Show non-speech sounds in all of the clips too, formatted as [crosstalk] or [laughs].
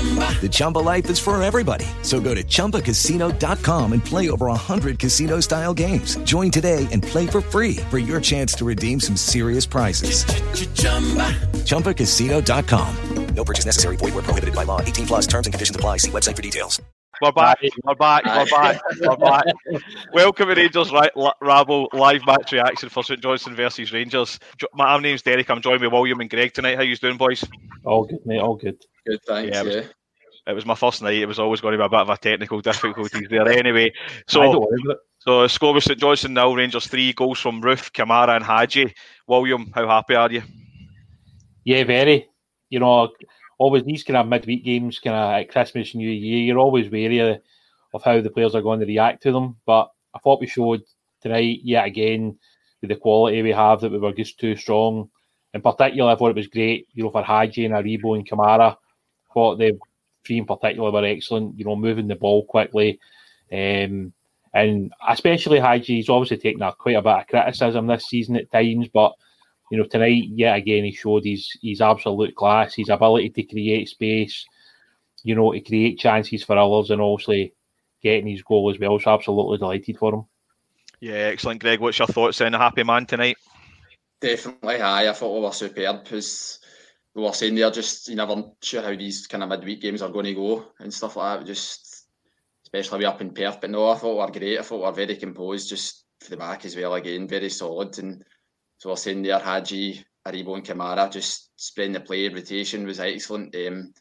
The Chumba life is for everybody. So go to ChumbaCasino.com and play over 100 casino style games. Join today and play for free for your chance to redeem some serious prizes. ChumbaCasino.com. No purchase necessary. Void were prohibited by law. 18 plus terms and conditions apply. See website for details. We're back. We're back. We're back. We're back. Welcome to Rangers Ra- La- Rabble live match reaction for St Johnstone versus Rangers. Jo- My name's Derek. I'm joined with William and Greg tonight. How you doing, boys? All good, mate. All good. Good, thanks. Yeah, it was- Yeah. It was my first night. It was always going to be a bit of a technical [laughs] difficulties there. Anyway, so worry so score with St Johnstone now. Rangers three goals from Roofe, Kamara, and Hagi. William, how happy are you? Yeah, very. You know, always these kind of midweek games, kind of at Christmas, New Year, you're always wary of, of how the players are going to react to them. But I thought we showed tonight, yet again, with the quality we have, that we were just too strong. In particular, I thought it was great, you know, for Hagi and Aribo and Kamara. I thought the three in particular were excellent, you know, moving the ball quickly. Um, and especially Hagi, he's obviously taken a, quite a bit of criticism this season at times, but you know, tonight yet again he showed his his absolute class, his ability to create space, you know, to create chances for others, and obviously getting his goal as well. So absolutely delighted for him. Yeah, excellent, Greg. What's your thoughts then? A happy man tonight? Definitely, aye. I thought we were superb. As we were saying there, just you never sure how these kind of midweek games are going to go and stuff like that. Just especially we up in Perth, but no, I thought we were great. I thought we were very composed, just for the back as well. Again, very solid. And so we're saying there, Hagi, Aribo, and Kamara just spreading the play. Rotation was excellent. Um,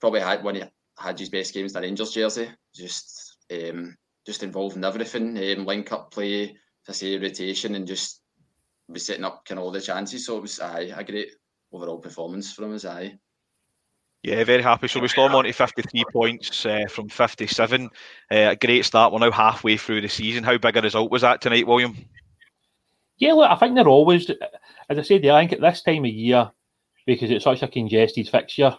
probably had one of Hagi's best games in the Rangers jersey. Just um, just involved in everything. Um, link up play, I say rotation, and just was setting up kind of all the chances. So it was aye, a great overall performance from us. Aye. Yeah, very happy. So we storm on to 53 points uh, from 57. Uh, a great start. We're now halfway through the season. How big a result was that tonight, William? Yeah, look, I think they're always, as I said, I think at this time of year, because it's such a congested fixture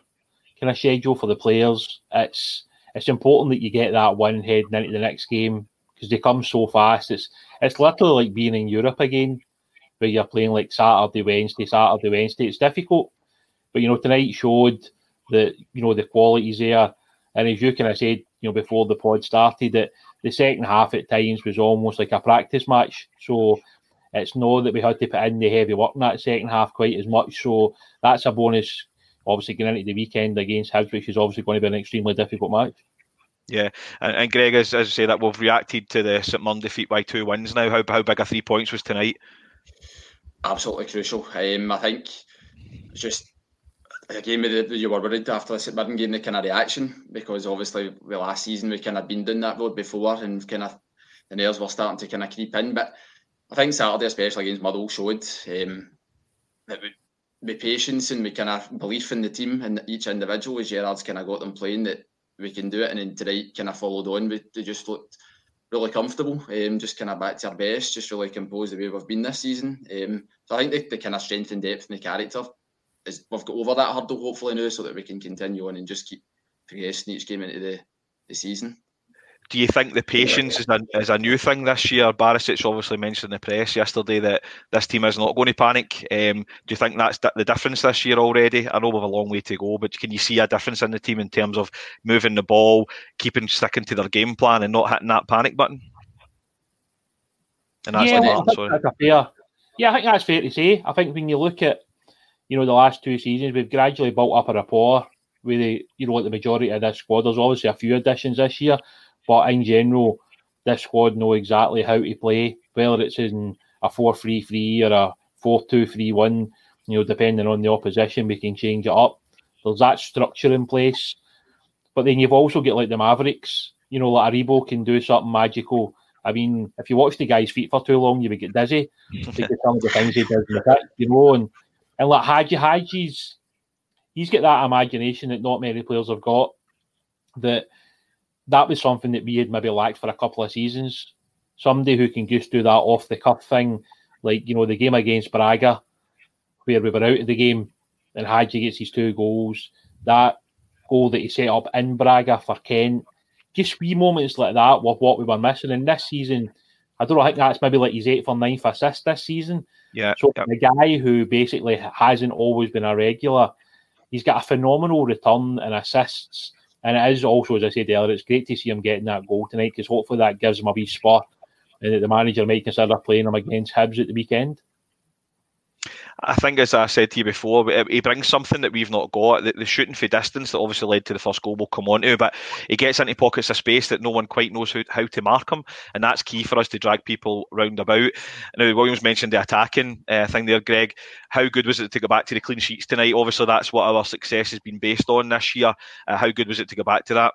kind of schedule for the players, it's it's important that you get that win heading into the next game because they come so fast. It's it's literally like being in Europe again, where you're playing like Saturday, Wednesday, Saturday, Wednesday. It's difficult, but you know tonight showed that you know the qualities there, and as you kind of said, you know before the pod started, that the second half at times was almost like a practice match. So it's not that we had to put in the heavy work in that second half quite as much. So that's a bonus. Obviously, going into the weekend against Hibs, which is obviously going to be an extremely difficult match. Yeah, and, and Greg, as, as I say, that we've reacted to the St Mirren defeat by two wins now. How, how big a three points was tonight? Absolutely crucial. Um, I think just again with the, you were worried after the St Mirren game the kind of reaction because obviously the last season we kind of been down that road before and kind of the nails were starting to kind of creep in. But I think Saturday, especially against Motherwell, showed um, that patience and we kind of belief in the team and each individual as Gerrard's kind of got them playing that we can do it. And then tonight kind of followed on. We, they just looked really comfortable, um, just kind of back to our best, just really composed the way we've been this season. Um, so I think the, the kind of strength and depth in the character is we've got over that hurdle hopefully now, so that we can continue on and just keep progressing each game into the, the season. Do you think the patience is a, is a new thing this year? Barisic obviously mentioned in the press yesterday that this team is not going to panic. Um, do you think that's the difference this year already? I know we have a long way to go, but can you see a difference in the team in terms of moving the ball, keeping sticking to their game plan, and not hitting that panic button? And that's yeah, well, that's fair, yeah, I think that's fair to say. I think when you look at you know the last two seasons, we've gradually built up a rapport with the you know the majority of this squad. There's obviously a few additions this year, but in general, this squad know exactly how to play, whether it's in a 4 3 3 or a 4 2 3 1, you know, depending on the opposition, we can change it up. There's that structure in place. But then you've also got like the Mavericks, you know, like Aribo can do something magical. I mean, if you watch the guy's feet for too long, you would get dizzy [laughs] some of the things he does in the pit, you know. And, and like Hagi Hagi's, he's got that imagination that not many players have got. That that was something that we had maybe lacked for a couple of seasons. Somebody who can just do that off the cuff thing, like you know the game against Braga, where we were out of the game and Hagi gets his two goals. That goal that he set up in Braga for Kent, just wee moments like that were what we were missing. And this season, I don't know, I think that's maybe like his eighth or ninth assist this season. Yeah. So yeah. the guy who basically hasn't always been a regular, he's got a phenomenal return and assists and it is also, as I said earlier, it's great to see him getting that goal tonight because hopefully that gives him a wee spot and that the manager might consider playing him against Hibs at the weekend. I think, as I said to you before, he brings something that we've not got. The, the, shooting for distance that obviously led to the first goal we'll come on to, but he gets into pockets of space that no one quite knows how, how to mark him, and that's key for us to drag people round about. Now, Williams mentioned the attacking uh, thing there, Greg. How good was it to go back to the clean sheets tonight? Obviously, that's what our success has been based on this year. Uh, how good was it to go back to that?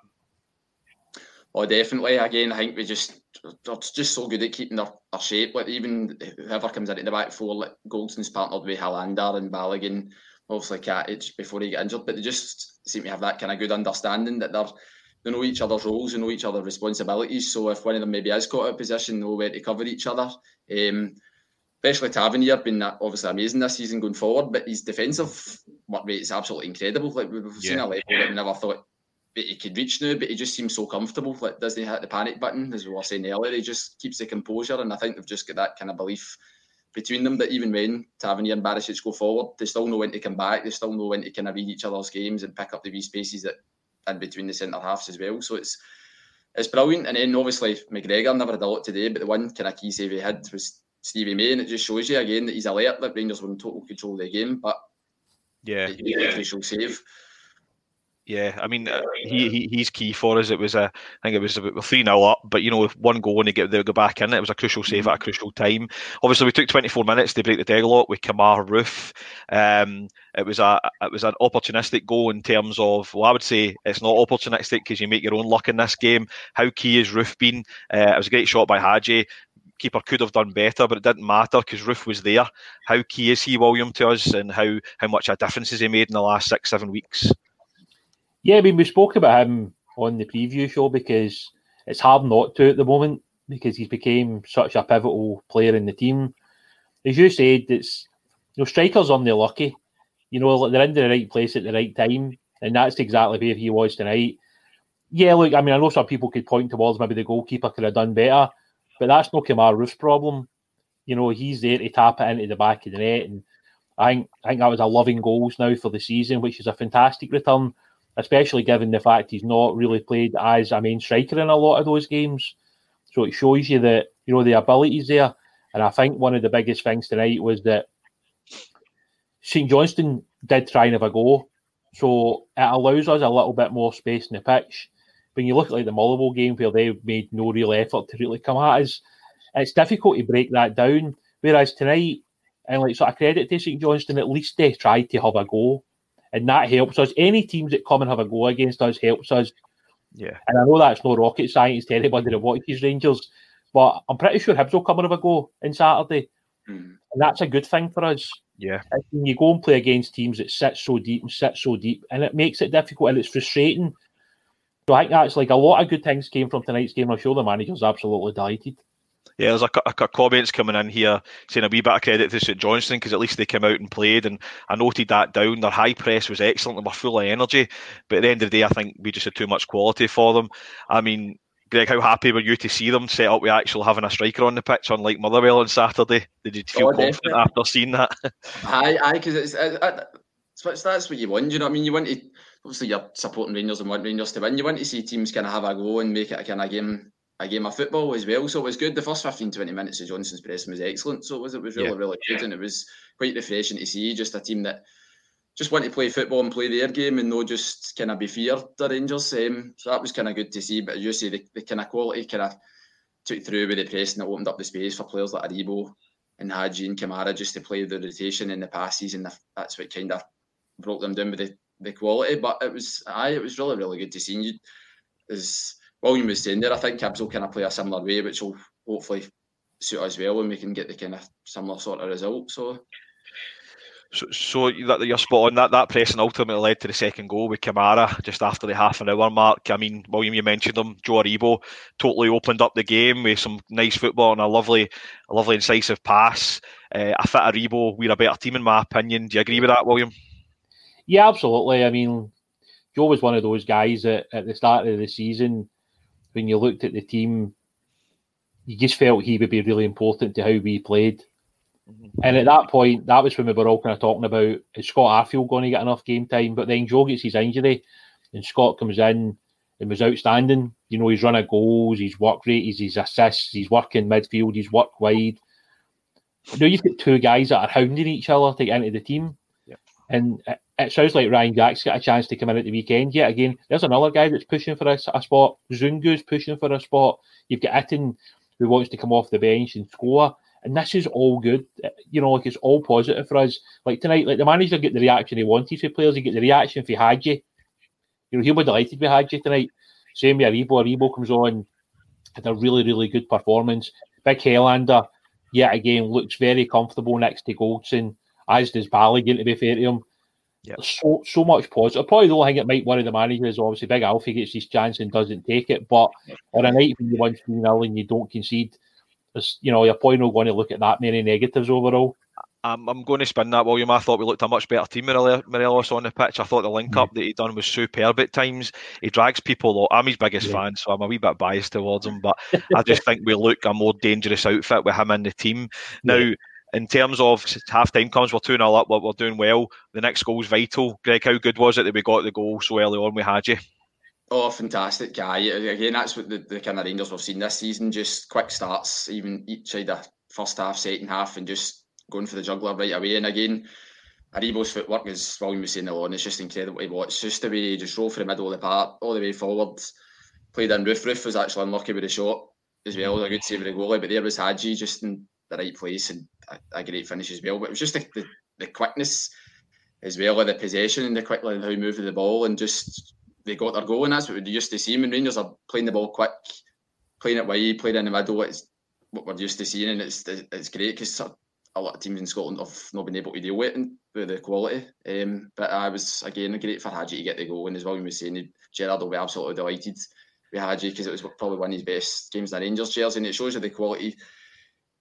Oh, definitely. Again, I think we just they're just so good at keeping their, their shape. Like even whoever comes into the back four, like Goldson's partnered with Helander and Balogun, obviously Katic before he got injured, but they just seem to have that kind of good understanding that they're they know each other's roles, they know each other's responsibilities. So if one of them maybe has got out of position, they know where to cover each other. Um, especially Tavernier been obviously amazing this season going forward, but his defensive work rate is absolutely incredible. Like we've yeah. seen a level that we never thought he could reach now, but he just seems so comfortable. Like doesn't he hit the panic button, as we were saying earlier. He just keeps the composure, and I think they've just got that kind of belief between them that even when Tavernier and Barisic go forward, they still know when to come back. They still know when to kind of read each other's games and pick up the wee spaces that in between the centre halves as well. So it's it's brilliant. And then obviously McGregor never had a lot today, but the one kind of key save he had was Stevie May, and it just shows you again that he's alert that Rangers were in total control of the game, but yeah, a crucial save. Yeah, I mean, uh, he, he he's key for us. It was a, I think it was about three 0 up, but you know, with one goal and they get they go back in, it was a crucial save mm-hmm. at a crucial time. Obviously, we took 24 minutes to break the deadlock with Kemar Roofe. Um, it was a it was an opportunistic goal in terms of, well, I would say it's not opportunistic because you make your own luck in this game. How key is Roofe been? Uh, it was a great shot by Hagi keeper could have done better, but it didn't matter because Roofe was there. How key is he, William, to us, and how how much a difference has he made in the last six seven weeks? Yeah, I mean, we spoke about him on the preview show because it's hard not to at the moment because he's became such a pivotal player in the team. As you said, it's you know strikers on the lucky. You know, they're in the right place at the right time, and that's exactly where he was tonight. Yeah, look, I mean, I know some people could point towards maybe the goalkeeper could have done better, but that's no Kemar Roofe's problem. You know, he's there to tap it into the back of the net, and I think I think that was 11 goals now for the season, which is a fantastic return especially given the fact he's not really played as a main striker in a lot of those games. So it shows you that you know the abilities there. And I think one of the biggest things tonight was that St Johnstone did try and have a go, so it allows us a little bit more space in the pitch. When you look at like the Motherwell game where they made no real effort to really come at us, it's difficult to break that down. Whereas tonight, and like sort of credit to St Johnstone, at least they tried to have a go and that helps us. Any teams that come and have a go against us helps us. Yeah. And I know that's no rocket science to anybody that watches Rangers, but I'm pretty sure Hibs will come and have a go on Saturday. Mm. And that's a good thing for us. Yeah. When you go and play against teams that sit so deep and sit so deep, and it makes it difficult and it's frustrating. So I think that's like a lot of good things came from tonight's game. I'm sure the manager's absolutely delighted. Yeah, there's a, a, a, comments coming in here saying a wee bit of credit to St Johnstone because at least they came out and played, and I noted that down. Their high press was excellent; they were full of energy. But at the end of the day, I think we just had too much quality for them. I mean, Greg, how happy were you to see them set up with actually having a striker on the pitch, unlike Motherwell on Saturday? Did you feel oh, confident definitely. after seeing that? [laughs] aye, aye, because it's, uh, uh, it, it, that's what you want. You know what I mean? You want to obviously you're supporting Rangers and want Rangers to win. You want to see teams kind of have a go and make it a kind of game a game of football as well. So it was good. The first 15, 20 minutes of Johnstone's pressing was excellent. So it was it was really, yeah. really good. And it was quite refreshing to see just a team that just want to play football and play their game and not just kind of be feared the Rangers. Um, so that was kind of good to see. But as you say, the, the kind of quality kind of took through with the press and that opened up the space for players like Aribo and Hagi and Kamara just to play the rotation in the passes. And that's what kind of broke them down with the, the quality. But it was, aye, it was really, really good to see. You, as William was saying there, I think Hibs will kind of play a similar way, which will hopefully suit us well and we can get the kind of similar sort of result. So so, so that you're spot on. That that pressing ultimately led to the second goal with Kamara just after the half an hour mark. I mean, William, you mentioned him. Joe Aribo totally opened up the game with some nice football and a lovely, a lovely incisive pass. Uh, I fit Aribo. We're a better team, in my opinion. Do you agree with that, William? Yeah, absolutely. I mean, Joe was one of those guys that at the start of the season, when you looked at the team, you just felt he would be really important to how we played. Mm-hmm. And at that point, that was when we were all kind of talking about is Scott Arfield going to get enough game time? But then Joe gets his injury, and Scott comes in and was outstanding. You know, he's run of goals, his work rate, his, his assists, he's working midfield, he's worked wide. Now you've got two guys that are hounding each other to get into the team. And it, sounds like Ryan Jack's got a chance to come in at the weekend. Yet again, there's another guy that's pushing for a, a spot. Zungu's pushing for a spot. You've got Itten who wants to come off the bench and score. And this is all good. Uh, you know, like it's all positive for us. Like tonight, like the manager get the reaction he wanted for players. He get the reaction for Hagi. You You know, he'll be delighted with Hagi tonight. Same with Aribo. Aribo comes on, had a really, really good performance. Big Helander, yet again, looks very comfortable next to Goldson, as does Balogun, to be fair to him. Yep. So so much positive. Probably the only thing that might worry the manager is obviously Big Alfie gets his chance and doesn't take it. But on a night when you win 3 0 and you don't concede, you know, you're probably not going to look at that many negatives overall. I'm, I'm going to spin that, William. I thought we looked a much better team, Morelos, on the pitch. I thought the link up mm. that he done was superb at times. He drags people. I'm his biggest yeah. fan, so I'm a wee bit biased towards him. But I just [laughs] think we look a more dangerous outfit with him in the team. Now, yeah. In terms of half time comes, we're 2 0 up, but we're doing well. The next goal's vital. Greg, how good was it that we got the goal so early on We had you. Oh, fantastic guy! Again, that's what the, the kind of Rangers we've seen this season. Just quick starts, even each either first half, second half, and just going for the juggler right away. And again, Aribo's footwork, as William was saying along, is just incredible to watch. Just the way he just roll for the middle of the park, all the way forward. Played in Roofe. Roofe was actually unlucky with the shot as well. A good save with the goalie, but there was Hagi just in the right place and a, a great finish as well. But it was just the, the, the quickness as well of the possession and the quickly how he moved the ball and just they got their goal, and that's what we used to see. When Rangers are playing the ball quick, playing it wide, playing in the middle, it's what we're used to seeing, and it's it's great because a lot of teams in Scotland have not been able to deal with it with the quality. Um, but I was again great for Hagi to get the goal, and as well, you were saying, Gerrard will be absolutely delighted with Hagi because it was probably one of his best games in the Rangers chairs, and it shows you the quality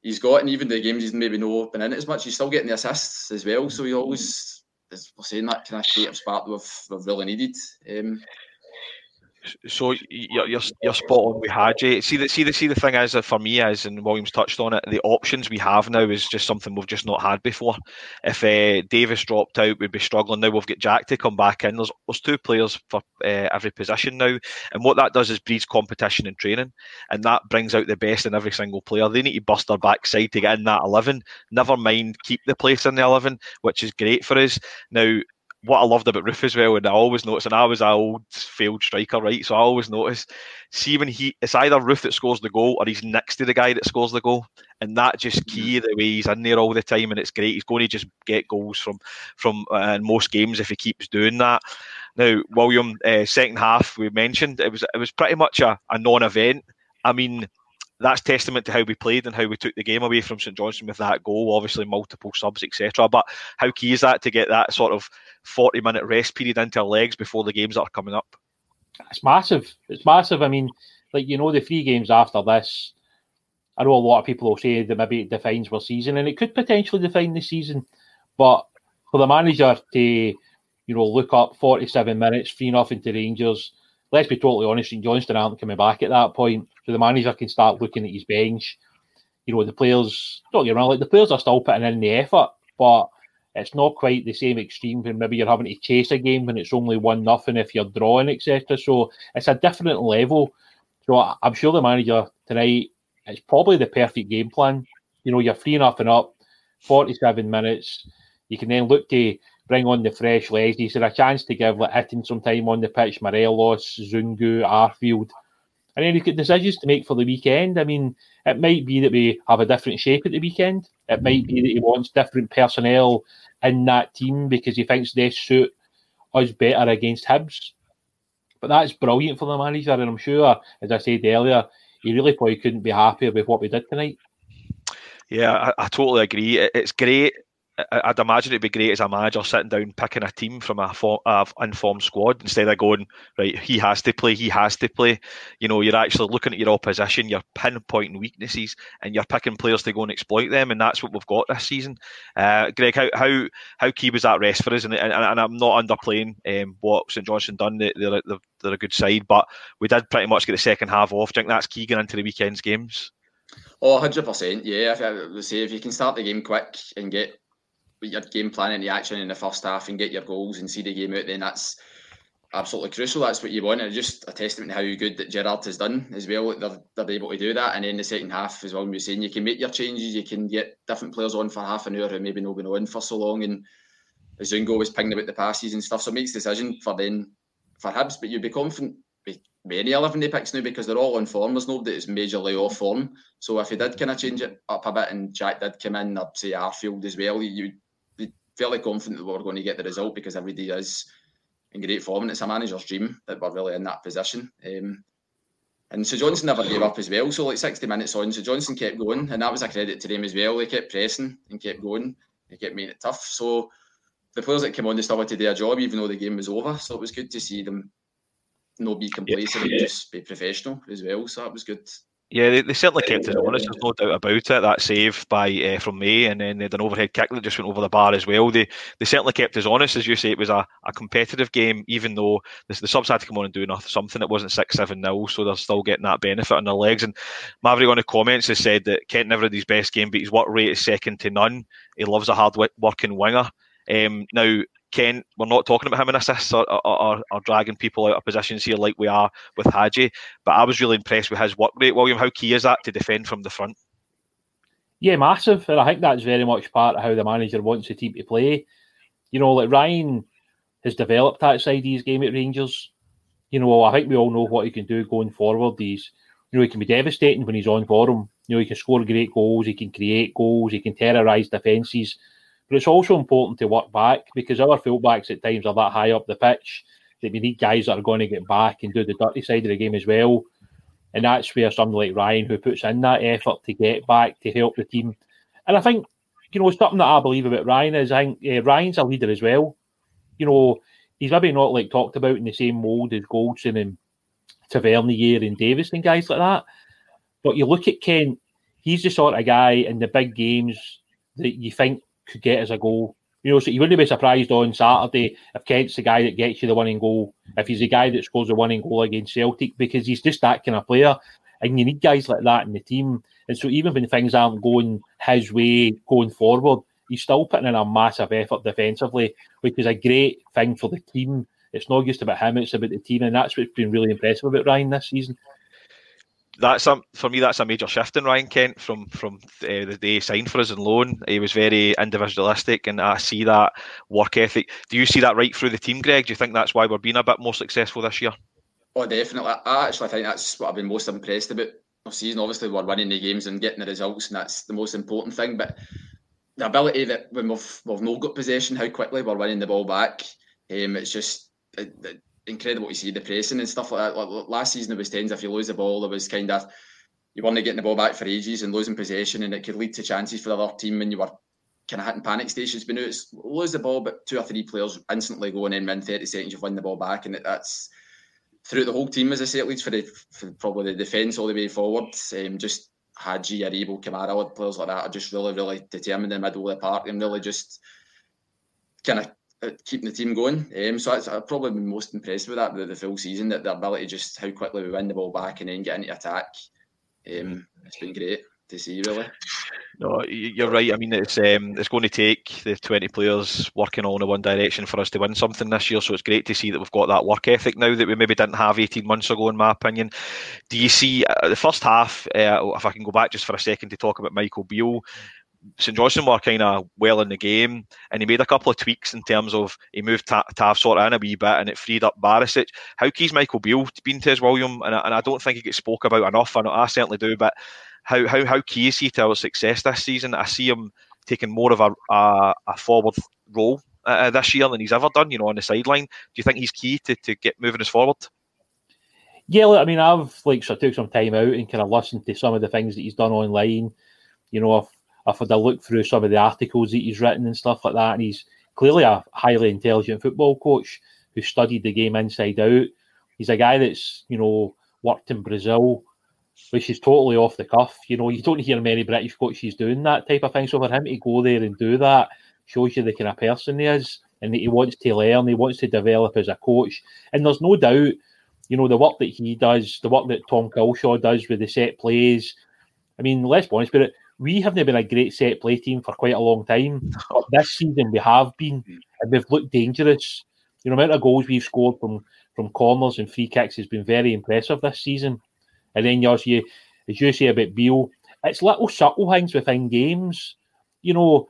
he's got, and even the games he's maybe not been in it as much, he's still getting the assists as well. So he always as we're saying, that kind of creative spark we've, we've really needed. Um, so you're, you're, you're spot on with Hagi. See the see the see the thing is for me is and Williams touched on it. The options we have now is just something we've just not had before. If uh, Davis dropped out, we'd be struggling. Now we've got Jack to come back in. There's there's two players for uh, every position now, and what that does is breeds competition in training, and that brings out the best in every single player. They need to bust their backside to get in that eleven. Never mind keep the place in the eleven, which is great for us. Now what I loved about Roofe as well, and I always noticed, and I was an old failed striker, right? So I always notice, see when he, it's either Roofe that scores the goal or he's next to the guy that scores the goal, and that just key mm-hmm. the way he's in there all the time, and it's great. He's going to just get goals from from uh, in most games if he keeps doing that. Now, William, uh, second half we mentioned it was it was pretty much a, a non-event. I mean, that's testament to how we played and how we took the game away from St Johnstone with that goal. Obviously, multiple subs, etc. But how key is that to get that sort of forty-minute rest period into our legs before the games that are coming up? It's massive. It's massive. I mean, like you know, the three games after this. I know a lot of people will say that maybe it defines our season, and it could potentially define the season. But for the manager to, you know, look up forty-seven minutes, three nothing to Rangers, let's be totally honest, St Johnstone aren't coming back at that point. So the manager can start looking at his bench. You know, the players, don't get wrong, like the players are still putting in the effort, but it's not quite the same extreme when maybe you're having to chase a game when it's only one nothing if you're drawing, etc. So it's a different level. So I'm sure the manager tonight, it's probably the perfect game plan. You know, you're three and up, 47 minutes. You can then look to bring on the fresh legs. He's had a chance to give like hitting some time on the pitch, Morelos, Zungu, Arfield. And then he's got decisions to make for the weekend. I mean, it might be that we have a different shape at the weekend. It might be that he wants different personnel in that team because he thinks they suit us better against Hibs. But that's brilliant for the manager, and I'm sure, as I said earlier, he really probably couldn't be happier with what we did tonight. Yeah, I, I totally agree. It's great I'd imagine it'd be great as a manager sitting down picking a team from a, form, a informed squad instead of going right. He has to play. He has to play. You know, you're actually looking at your opposition. You're pinpointing weaknesses, and you're picking players to go and exploit them. And that's what we've got this season. Uh, Greg, how how how key was that rest for us? And, and, and I'm not underplaying um, what St Johnstone done. They, they're, they're, they're a good side, but we did pretty much get the second half off. Do you think that's key going into the weekend's games? Oh, 100%. Yeah, I say if you can start the game quick and get your game plan and the action in the first half and get your goals and see the game out, then that's absolutely crucial. That's what you want. And just a testament to how good that Gerrard has done as well. They're, they're able to do that. And then the second half as well, you're saying you can make your changes, you can get different players on for half an hour who maybe not been on for so long. And Zungu was pinging about the passes and stuff. So it makes decision for then for Hibs, but you'd be confident with many 11 day picks now because they're all on form. There's nobody that's majorly off form. So if he did kind of change it up a bit and Jack did come in, I'd say Arfield as well, you fairly confident that we're going to get the result because everybody is in great form and it's a manager's dream that we're really in that position. Um, and St Johnstone never gave up as well. So like 60 minutes on, St Johnstone kept going, and that was a credit to them as well. They kept pressing and kept going. They kept making it tough. So the players that came on, they had to do a job, even though the game was over. So it was good to see them not be complacent yeah. and just be professional as well. So that was good. Yeah, they, they certainly kept us honest. There's no doubt about it. That save by uh, from May, and then they had an overhead kick that just went over the bar as well. They they certainly kept us honest, as you say. It was a, a competitive game, even though the, the subs had to come on and do something. It wasn't six seven nil, so they're still getting that benefit on their legs. And Maverick on the comments has said that Kent never had his best game, but his work rate is second to none. He loves a hard working winger. Um, now Ken, we're not talking about him in assists or, or, or, or, dragging people out of positions here like we are with Hagi, but I was really impressed with his work rate. William, how key is that to defend from the front? Yeah, massive. And I think that's very much part of how the manager wants the team to play. You know, like Ryan has developed that side of his game at Rangers. You know, I think we all know what he can do going forward. He's, you know, he can be devastating when he's on for him. You know, he can score great goals, he can create goals, he can terrorise defences but it's also important to work back because our fullbacks at times are that high up the pitch that we need guys that are going to get back and do the dirty side of the game as well. And that's where someone like Ryan, who puts in that effort to get back to help the team. And I think, you know, something that I believe about Ryan is I think uh, Ryan's a leader as well. You know, he's maybe not like talked about in the same mould as Goldson and Tavernier and Davis and guys like that. But you look at Kent, he's the sort of guy in the big games that you think could get us a goal. You know, so you wouldn't be surprised on Saturday if Kent's the guy that gets you the winning goal, if he's the guy that scores the winning goal against Celtic, because he's just that kind of player. And you need guys like that in the team. And so even when things aren't going his way going forward, he's still putting in a massive effort defensively, which is a great thing for the team. It's not just about him, it's about the team. And that's what's been really impressive about Ryan this season that's a, for me. That's a major shift in Ryan Kent from from uh, the day he signed for us in loan. He was very individualistic, and I see that work ethic. Do you see that right through the team, Greg? Do you think that's why we're being a bit more successful this year? Oh, definitely. I actually think that's what I've been most impressed about the season. Obviously, we're winning the games and getting the results, and that's the most important thing. But the ability that when we've we've not got possession, how quickly we're winning the ball back, um, it's just. It, it, incredible to see the pressing and stuff like that. Like, last season, it was tens if you lose the ball, it was kind of you weren't getting the ball back for ages and losing possession, and it could lead to chances for the other team when you were kind of hitting panic stations. But now it's lose the ball, but two or three players instantly going in within 30 seconds, you've won the ball back, and that's throughout the whole team, as I say, it leads for, the, for probably the defence all the way forward. Um, just Hagi, Aribo, Kamara, players like that are just really, really determined in the middle of the park and really just kind of at keeping the team going. Um, so that's, I've probably been most impressed with that, the, the full season, that the ability just how quickly we win the ball back and then get into attack. Um, it's been great to see, really. No, you're right. I mean, it's um, it's going to take the 20 players working all in one direction for us to win something this year. So it's great to see that we've got that work ethic now that we maybe didn't have 18 months ago, in my opinion. Do you see uh, the first half? Uh, if I can go back just for a second to talk about Michael Beale. St Johnstone were kind of well in the game, and he made a couple of tweaks in terms of he moved Tav sort of in a wee bit, and it freed up Barisic. How key's Michael Beale been to his William? And I, and I don't think he gets spoke about enough. I, know, I certainly do, but how how how key is he to our success this season? I see him taking more of a a, a forward role uh, this year than he's ever done. You know, on the sideline. Do you think he's key to, to get moving us forward? Yeah, look, I mean, I've like so took some time out and kind of listened to some of the things that he's done online. You know, I've I've had a look through some of the articles that he's written and stuff like that, and he's clearly a highly intelligent football coach who studied the game inside out. He's a guy that's you know worked in Brazil which is totally off the cuff. You know, you don't hear many British coaches doing that type of thing. So for him to go there and do that shows you the kind of person he is and that he wants to learn, he wants to develop as a coach. And there's no doubt, you know, the work that he does, the work that Tom Culshaw does with the set plays. I mean, let's be honest it. We haven't been a great set play team for quite a long time. But [laughs] this season we have been, and we've looked dangerous. You know, the amount of goals we've scored from from corners and free kicks has been very impressive this season. And then you you, as you say about Beale, it's little subtle things within games. You know,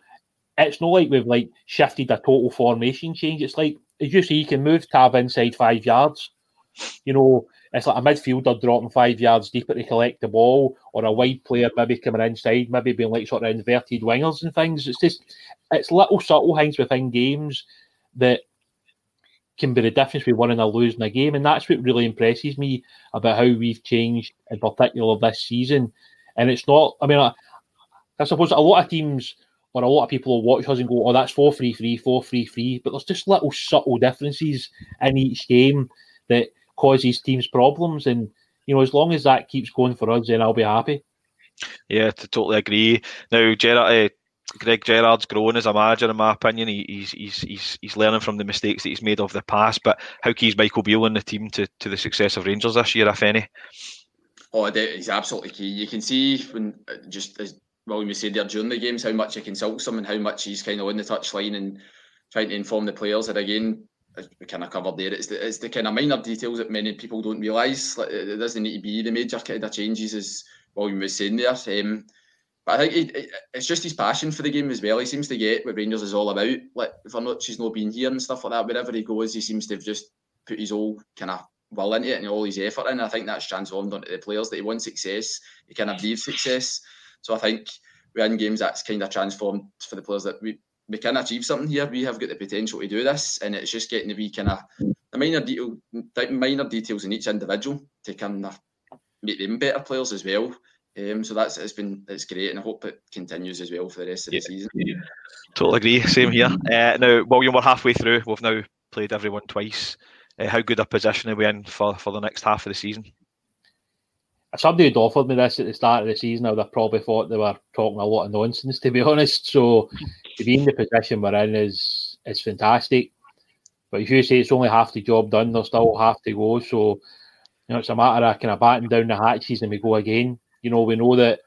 it's not like we've like shifted a total formation change. It's like as you say, you can move Tav inside five yards. You know, it's like a midfielder dropping five yards deeper to collect the ball, or a wide player maybe coming inside, maybe being like sort of inverted wingers and things. It's just it's little subtle things within games that can be the difference between winning or losing a game. And that's what really impresses me about how we've changed, in particular this season. And it's not, I mean, I, I suppose a lot of teams or a lot of people will watch us and go, oh, that's 4 3 3, 4 3 3. But there's just little subtle differences in each game that causes teams problems. And, you know, as long as that keeps going for us, then I'll be happy. Yeah, to totally agree. Now, Gerrard, uh, Greg Gerrard's growing as a manager, in my opinion. He, he's he's he's he's learning from the mistakes that he's made of the past. But how key is Michael Beale in the team to, to the success of Rangers this year, if any? Oh, he's absolutely key. You can see when uh, just as William was said there during the games how much he consults them and how much he's kind of on the touchline and trying to inform the players. And again, as we kind of covered there, it's the, it's the kind of minor details that many people don't realise. Like, it doesn't need to be the major kind of changes, as William was saying there. Um, but I think it's just his passion for the game as well. He seems to get what Rangers is all about. Like for not she's not been here and stuff like that. Wherever he goes, he seems to have just put his whole kind of will into it and all his effort in. I think that's transformed onto the players that he wants success. He kind of believes success. So I think we in games that's kind of transformed for the players that we we can achieve something here. We have got the potential to do this, and it's just getting to be kind of the minor detail, minor details in each individual to kind of make them better players as well. Um, so that's it's been it's great, and I hope it continues as well for the rest of yeah, the season. Yeah. Totally agree. Same here. Uh, now, William, we're halfway through. We've now played everyone twice. Uh, how good a position are we in for, for the next half of the season? If somebody had offered me this at the start of the season, I would have probably thought they were talking a lot of nonsense, to be [laughs] honest. So to be in the position we're in is is fantastic. But if you say, it's only half the job done. There's still half to go. So you know, it's a matter of kind of batting down the hatches and we go again. You know, we know that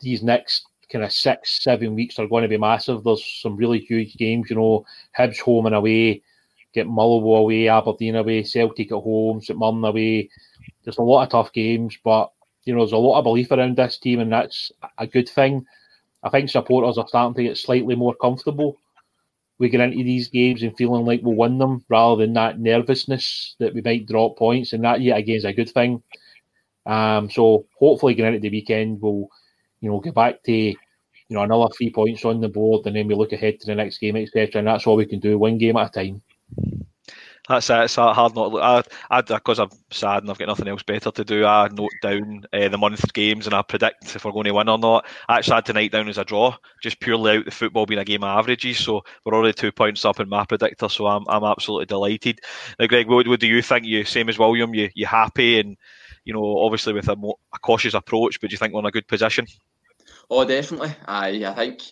these next kind of six, seven weeks are going to be massive. There's some really huge games. You know, Hibs home and away, get Motherwell away, Aberdeen away, Celtic at home, St Mirren away. There's a lot of tough games, but you know, there's a lot of belief around this team, and that's a good thing. I think supporters are starting to get slightly more comfortable. We get into these games and feeling like we'll win them rather than that nervousness that we might drop points, and that yet again is a good thing. Um, so hopefully going into the weekend, we'll you know get back to you know another three points on the board, and then we look ahead to the next game, etc. And that's all we can do, one game at a time. That's it. It's hard not. I, I, because I'm sad and I've got nothing else better to do. I note down uh, the month games and I predict if we're going to win or not. I actually had tonight down as a draw, just purely out the football being a game of averages. So we're already two points up in my predictor. So I'm, I'm absolutely delighted. Now, Greg, what, what do you think? You same as William? You you happy and you know, obviously with a, more, a cautious approach, but do you think we're in a good position? Oh, definitely. I I think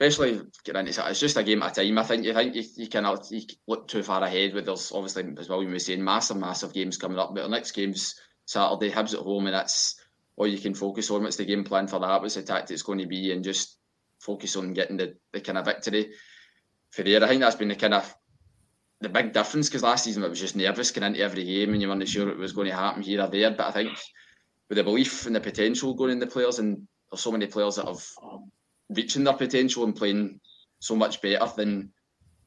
especially getting into it, it's just a game at a time. I think you think you, you cannot you look too far ahead with there's obviously as William was saying, massive, massive games coming up. But the next game's Saturday, Hibs at home, and that's all you can focus on. What's the game plan for that? What's the tactics going to be? And just focus on getting the, the kind of victory for there. I think that's been the kind of the big difference because last season it was just nervous going into every game and you weren't sure what was going to happen here or there. But I think with the belief and the potential going in the players, and there's so many players that have reaching their potential and playing so much better than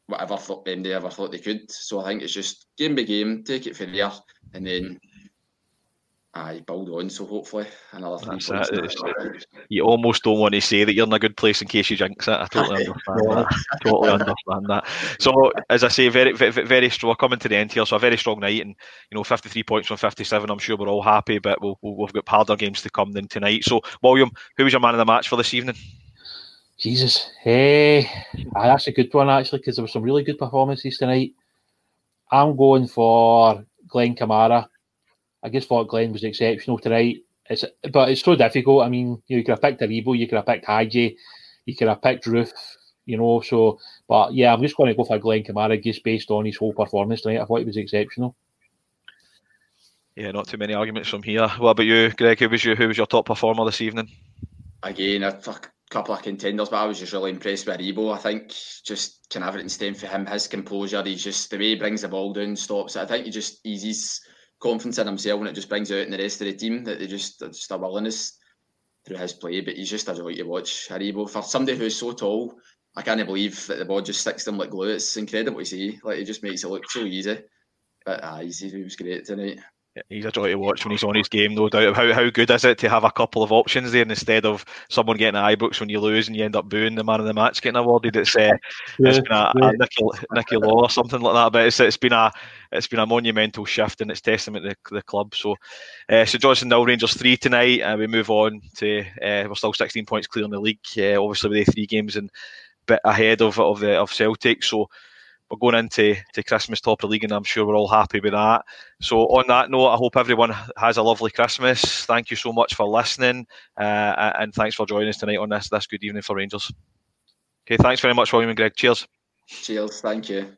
whatever thought um, they ever thought they could. So I think it's just game by game, take it from there, and then I build on. So hopefully another three That's points. it. you almost don't want to say that you're in a good place in case you jinx it. I totally understand that. Totally [laughs] understand that. So, as I say, very, very, very strong. Coming to the end here, so a very strong night, and you know, 53 points from 57. I'm sure we're all happy, but we'll, we'll, we've got harder games to come than tonight. So, William, who was your man of the match for this evening? Jesus, hey, ah, that's a good one actually because there were some really good performances tonight. I'm going for Glen Kamara. I just thought Glen was exceptional tonight. It's but it's so difficult. I mean, you, know, you could have picked Aribo, you could have picked Hagi, you could have picked Roofe, you know. So, but yeah, I'm just going to go for Glen Kamara just based on his whole performance tonight. I thought he was exceptional. Yeah, not too many arguments from here. What about you, Greg? Who was you? Who was your top performer this evening? Again, a fuck- couple of contenders, but I was just really impressed with Aribo. I think just can everything stand for him. His composure, he's just the way he brings the ball down, stops it. I think he just eases confidence in himself, and it just brings out in the rest of the team that they just just a willingness through his play. But he's just a joy to watch. Aribo for somebody who's so tall, I can't believe that the ball just sticks him like glue. It's incredible to see. Like he just makes it look so easy. But uh, he was great tonight. He's a joy to watch when he's on his game, no doubt. How how good is it to have a couple of options there instead of someone getting an Ibrox when you lose and you end up booing the man of the match getting awarded? It's uh, it's been a, a Nicky, Nicky Law or something like that, but it's it's been a it's been a monumental shift and it's testament to the, the club. So, uh, St Johnstone Nil Rangers three tonight, and we move on to uh, we're still 16 points clear in the league. Uh, obviously with the three games and bit ahead of of the of Celtic. So we're going into to Christmas top of the league, and I'm sure we're all happy with that. So, on that note, I hope everyone has a lovely Christmas. Thank you so much for listening, uh, and thanks for joining us tonight on this this good evening for Rangers. Okay, thanks very much, William and Greg. Cheers. Cheers. Thank you.